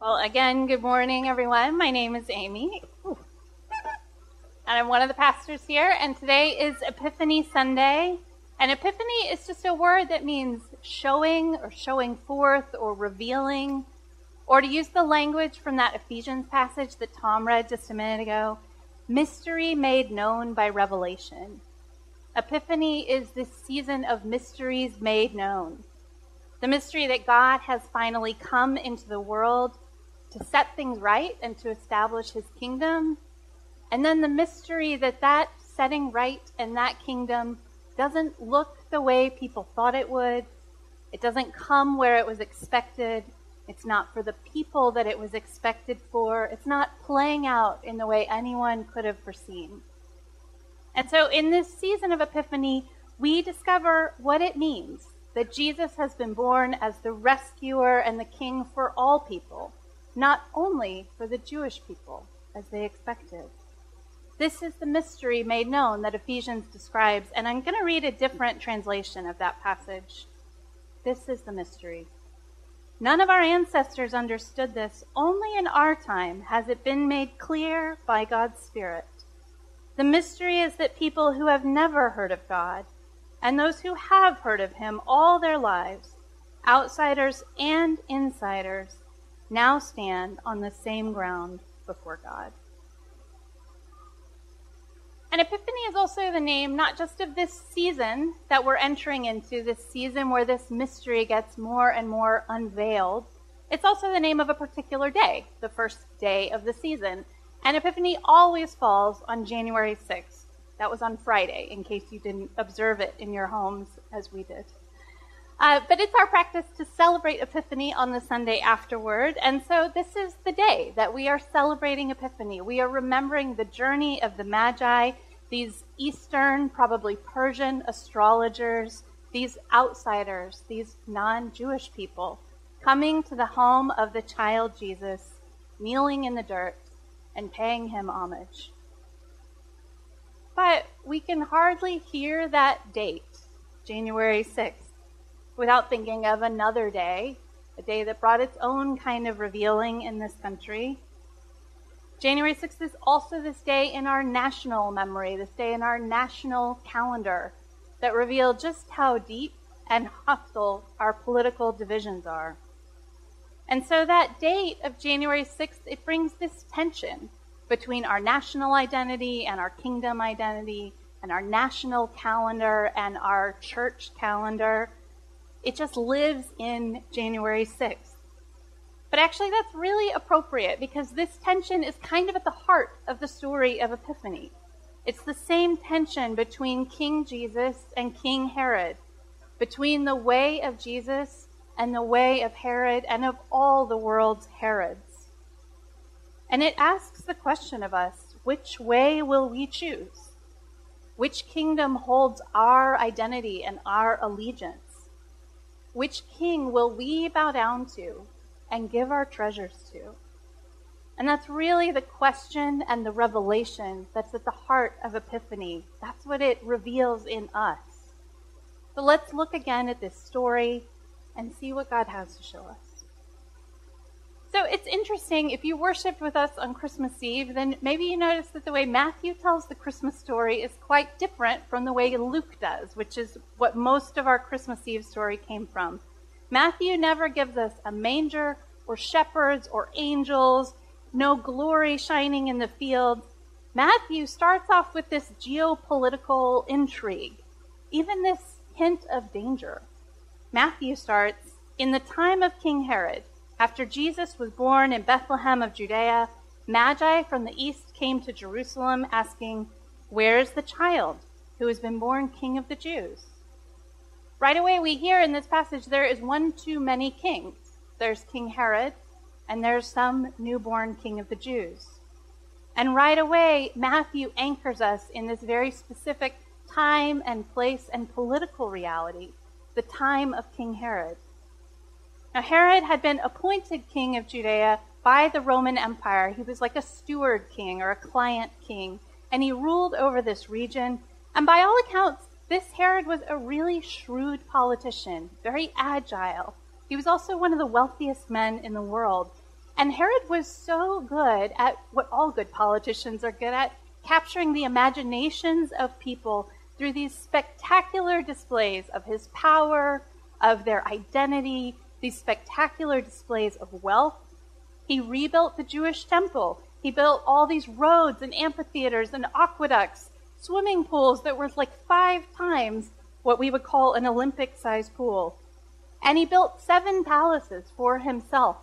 Well, again, good morning, everyone. My name is Amy. And I'm one of the pastors here, and today is Epiphany Sunday. And Epiphany is just a word that means showing or showing forth or revealing. Or to use the language from that Ephesians passage that Tom read just a minute ago, mystery made known by revelation. Epiphany is this season of mysteries made known. The mystery that God has finally come into the world to set things right and to establish his kingdom. And then the mystery that that setting right and that kingdom doesn't look the way people thought it would. It doesn't come where it was expected. It's not for the people that it was expected for. It's not playing out in the way anyone could have foreseen. And so in this season of Epiphany, we discover what it means that Jesus has been born as the rescuer and the king for all people, not only for the Jewish people, as they expected. This is the mystery made known that Ephesians describes, and I'm going to read a different translation of that passage. This is the mystery. None of our ancestors understood this. Only in our time has it been made clear by God's Spirit. The mystery is that people who have never heard of God and those who have heard of him all their lives, outsiders and insiders, now stand on the same ground before God. And Epiphany is also the name not just of this season that we're entering into, this season where this mystery gets more and more unveiled. It's also the name of a particular day, the first day of the season. And Epiphany always falls on January 6th. That was on Friday, in case you didn't observe it in your homes as we did. Uh, but it's our practice to celebrate Epiphany on the Sunday afterward. And so this is the day that we are celebrating Epiphany. We are remembering the journey of the Magi, these Eastern, probably Persian astrologers, these outsiders, these non Jewish people, coming to the home of the child Jesus, kneeling in the dirt, and paying him homage. But we can hardly hear that date, January 6th, without thinking of another day, a day that brought its own kind of revealing in this country. January 6th is also this day in our national memory, this day in our national calendar that revealed just how deep and hostile our political divisions are. And so that date of January 6th, it brings this tension between our national identity and our kingdom identity and our national calendar and our church calendar. It just lives in January 6th. But actually, that's really appropriate because this tension is kind of at the heart of the story of Epiphany. It's the same tension between King Jesus and King Herod, between the way of Jesus and the way of Herod and of all the world's Herods. And it asks the question of us which way will we choose? Which kingdom holds our identity and our allegiance? Which king will we bow down to and give our treasures to? And that's really the question and the revelation that's at the heart of Epiphany. That's what it reveals in us. So let's look again at this story and see what God has to show us. So it's interesting, if you worshiped with us on Christmas Eve, then maybe you noticed that the way Matthew tells the Christmas story is quite different from the way Luke does, which is what most of our Christmas Eve story came from. Matthew never gives us a manger or shepherds or angels, no glory shining in the fields. Matthew starts off with this geopolitical intrigue, even this hint of danger. Matthew starts, in the time of King Herod, after Jesus was born in Bethlehem of Judea, Magi from the east came to Jerusalem asking, Where is the child who has been born King of the Jews? Right away, we hear in this passage there is one too many kings. There's King Herod, and there's some newborn King of the Jews. And right away, Matthew anchors us in this very specific time and place and political reality, the time of King Herod. Now, Herod had been appointed king of Judea by the Roman Empire. He was like a steward king or a client king, and he ruled over this region. And by all accounts, this Herod was a really shrewd politician, very agile. He was also one of the wealthiest men in the world. And Herod was so good at what all good politicians are good at capturing the imaginations of people through these spectacular displays of his power, of their identity, these spectacular displays of wealth. He rebuilt the Jewish temple. He built all these roads and amphitheaters and aqueducts, swimming pools that were like five times what we would call an Olympic sized pool. And he built seven palaces for himself,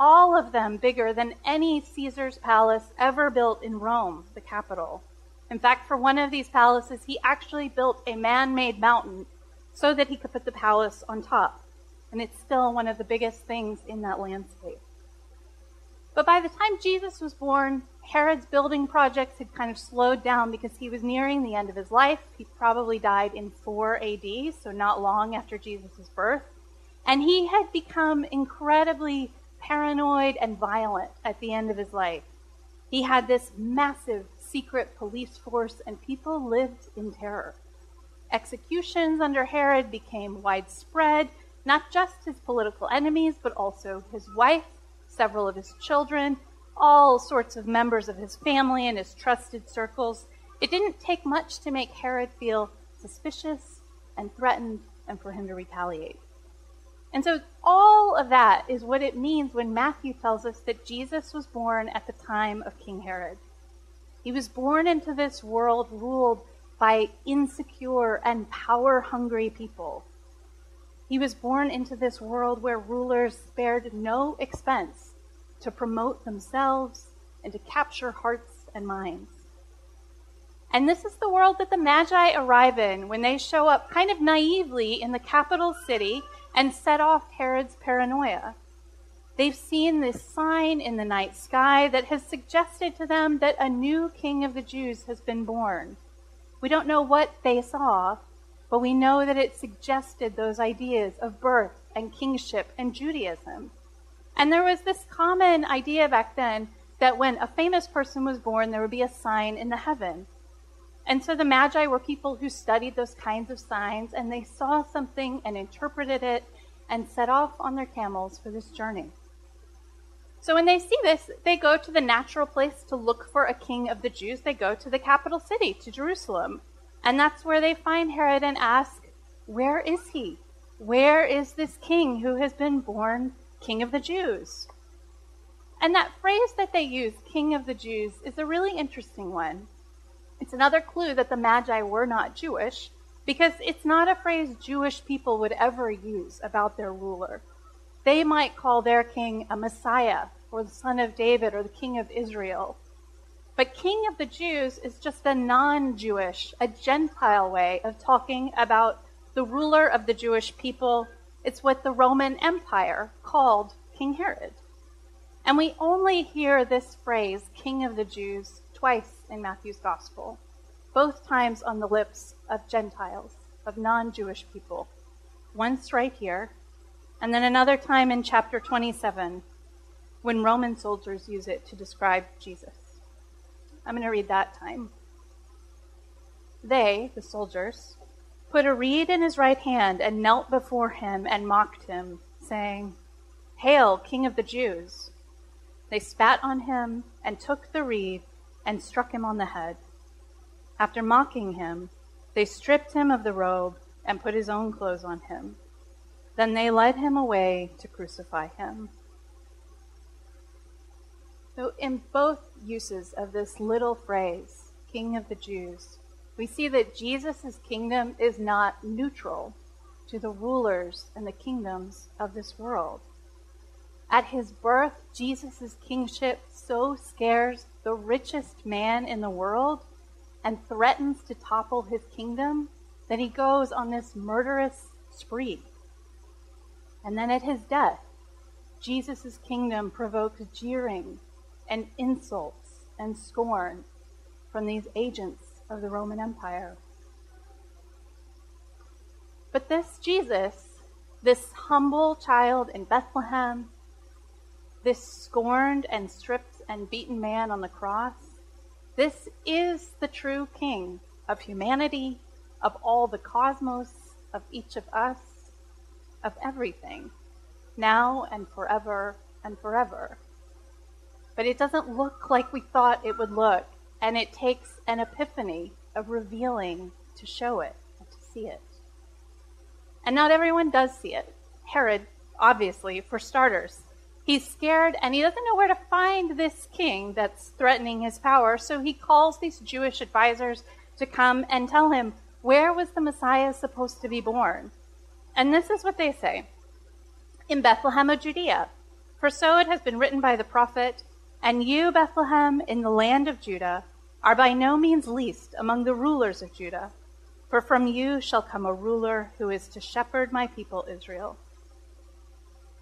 all of them bigger than any Caesar's palace ever built in Rome, the capital. In fact, for one of these palaces, he actually built a man made mountain so that he could put the palace on top. And it's still one of the biggest things in that landscape. But by the time Jesus was born, Herod's building projects had kind of slowed down because he was nearing the end of his life. He probably died in 4 AD, so not long after Jesus' birth. And he had become incredibly paranoid and violent at the end of his life. He had this massive secret police force, and people lived in terror. Executions under Herod became widespread, not just his political enemies, but also his wife, several of his children, all sorts of members of his family and his trusted circles. It didn't take much to make Herod feel suspicious and threatened and for him to retaliate. And so all of that is what it means when Matthew tells us that Jesus was born at the time of King Herod. He was born into this world ruled by insecure and power hungry people. He was born into this world where rulers spared no expense to promote themselves and to capture hearts and minds. And this is the world that the Magi arrive in when they show up kind of naively in the capital city and set off Herod's paranoia. They've seen this sign in the night sky that has suggested to them that a new king of the Jews has been born. We don't know what they saw, but we know that it suggested those ideas of birth and kingship and Judaism. And there was this common idea back then that when a famous person was born, there would be a sign in the heaven. And so the Magi were people who studied those kinds of signs, and they saw something and interpreted it and set off on their camels for this journey. So when they see this, they go to the natural place to look for a king of the Jews. They go to the capital city, to Jerusalem. And that's where they find Herod and ask, Where is he? Where is this king who has been born king of the Jews? And that phrase that they use, king of the Jews, is a really interesting one. It's another clue that the Magi were not Jewish, because it's not a phrase Jewish people would ever use about their ruler. They might call their king a Messiah, or the son of David, or the king of Israel. But king of the Jews is just a non Jewish, a Gentile way of talking about the ruler of the Jewish people. It's what the Roman Empire called King Herod. And we only hear this phrase, king of the Jews, twice in Matthew's gospel, both times on the lips of Gentiles, of non Jewish people. Once right here, and then another time in chapter 27 when Roman soldiers use it to describe Jesus. I'm going to read that time. They, the soldiers, put a reed in his right hand and knelt before him and mocked him, saying, Hail, King of the Jews! They spat on him and took the reed and struck him on the head. After mocking him, they stripped him of the robe and put his own clothes on him. Then they led him away to crucify him. So, in both uses of this little phrase, King of the Jews, we see that Jesus' kingdom is not neutral to the rulers and the kingdoms of this world. At his birth, Jesus' kingship so scares the richest man in the world and threatens to topple his kingdom that he goes on this murderous spree. And then at his death, Jesus' kingdom provokes jeering and insults and scorn from these agents of the Roman Empire. But this Jesus, this humble child in Bethlehem, this scorned and stripped and beaten man on the cross, this is the true King of humanity, of all the cosmos, of each of us, of everything, now and forever and forever. But it doesn't look like we thought it would look. And it takes an epiphany of revealing to show it and to see it. And not everyone does see it. Herod, obviously, for starters. He's scared and he doesn't know where to find this king that's threatening his power, so he calls these Jewish advisors to come and tell him where was the Messiah supposed to be born. And this is what they say In Bethlehem of Judea. For so it has been written by the prophet, And you, Bethlehem, in the land of Judah, are by no means least among the rulers of Judah. For from you shall come a ruler who is to shepherd my people Israel.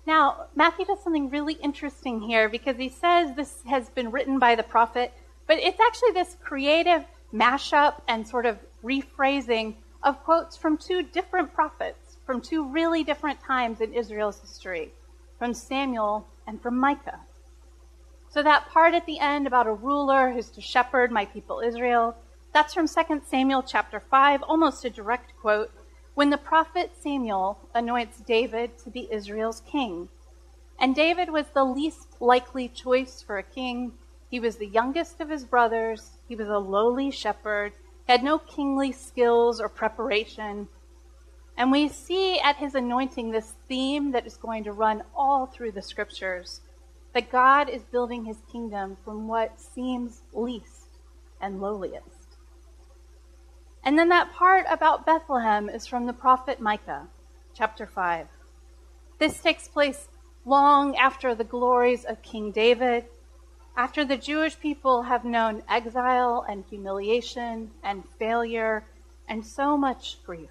Now, Matthew does something really interesting here because he says this has been written by the prophet, but it's actually this creative mashup and sort of rephrasing of quotes from two different prophets from two really different times in Israel's history, from Samuel and from Micah. So that part at the end about a ruler who's to shepherd my people Israel, that's from 2 Samuel chapter 5, almost a direct quote when the prophet Samuel anoints David to be Israel's king. And David was the least likely choice for a king. He was the youngest of his brothers. He was a lowly shepherd, had no kingly skills or preparation. And we see at his anointing this theme that is going to run all through the scriptures that God is building his kingdom from what seems least and lowliest. And then that part about Bethlehem is from the prophet Micah, chapter 5. This takes place long after the glories of King David, after the Jewish people have known exile and humiliation and failure and so much grief.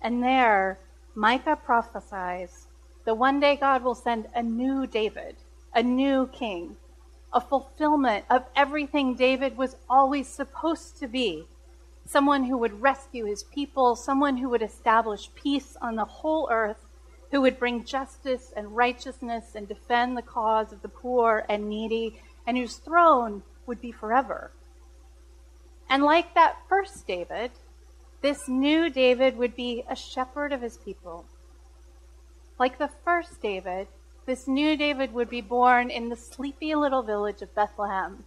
And there, Micah prophesies that one day God will send a new David, a new king, a fulfillment of everything David was always supposed to be someone who would rescue his people, someone who would establish peace on the whole earth, who would bring justice and righteousness and defend the cause of the poor and needy, and whose throne would be forever. And like that first David, this new David would be a shepherd of his people. Like the first David, this new David would be born in the sleepy little village of Bethlehem,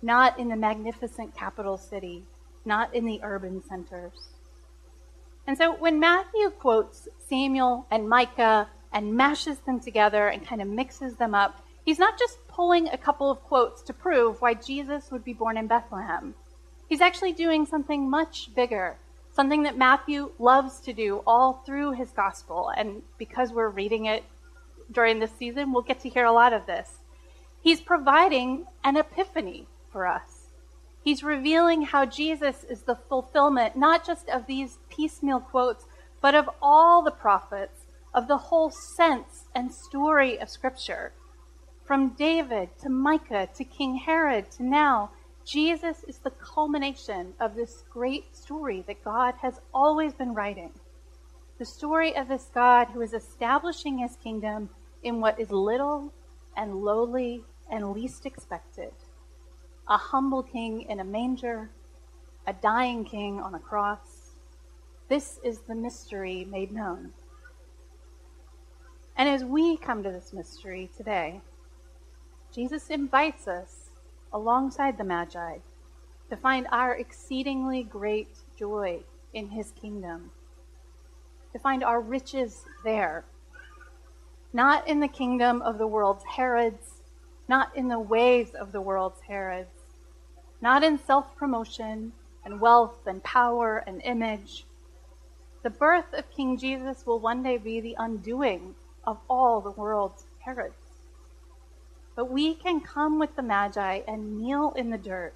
not in the magnificent capital city not in the urban centers. And so when Matthew quotes Samuel and Micah and mashes them together and kind of mixes them up, he's not just pulling a couple of quotes to prove why Jesus would be born in Bethlehem. He's actually doing something much bigger, something that Matthew loves to do all through his gospel. And because we're reading it during this season, we'll get to hear a lot of this. He's providing an epiphany for us. He's revealing how Jesus is the fulfillment, not just of these piecemeal quotes, but of all the prophets, of the whole sense and story of Scripture. From David to Micah to King Herod to now, Jesus is the culmination of this great story that God has always been writing. The story of this God who is establishing his kingdom in what is little and lowly and least expected a humble king in a manger, a dying king on a cross. This is the mystery made known. And as we come to this mystery today, Jesus invites us alongside the Magi to find our exceedingly great joy in his kingdom, to find our riches there, not in the kingdom of the world's Herods, not in the ways of the world's Herods, not in self promotion and wealth and power and image. The birth of King Jesus will one day be the undoing of all the world's Herods. But we can come with the Magi and kneel in the dirt.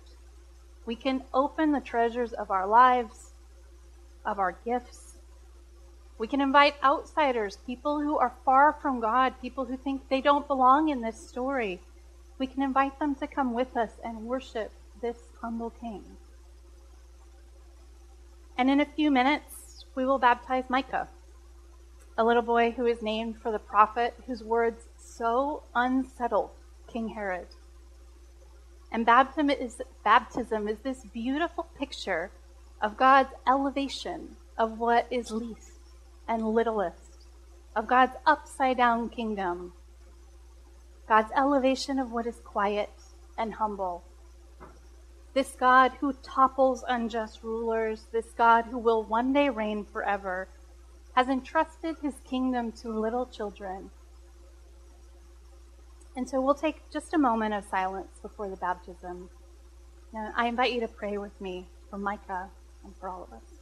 We can open the treasures of our lives, of our gifts. We can invite outsiders, people who are far from God, people who think they don't belong in this story. We can invite them to come with us and worship this humble king. And in a few minutes, we will baptize Micah, a little boy who is named for the prophet whose words so unsettled King Herod. And baptism is, baptism is this beautiful picture of God's elevation of what is least and littlest, of God's upside down kingdom. God's elevation of what is quiet and humble. This God who topples unjust rulers, this God who will one day reign forever, has entrusted his kingdom to little children. And so we'll take just a moment of silence before the baptism. Now, I invite you to pray with me for Micah and for all of us.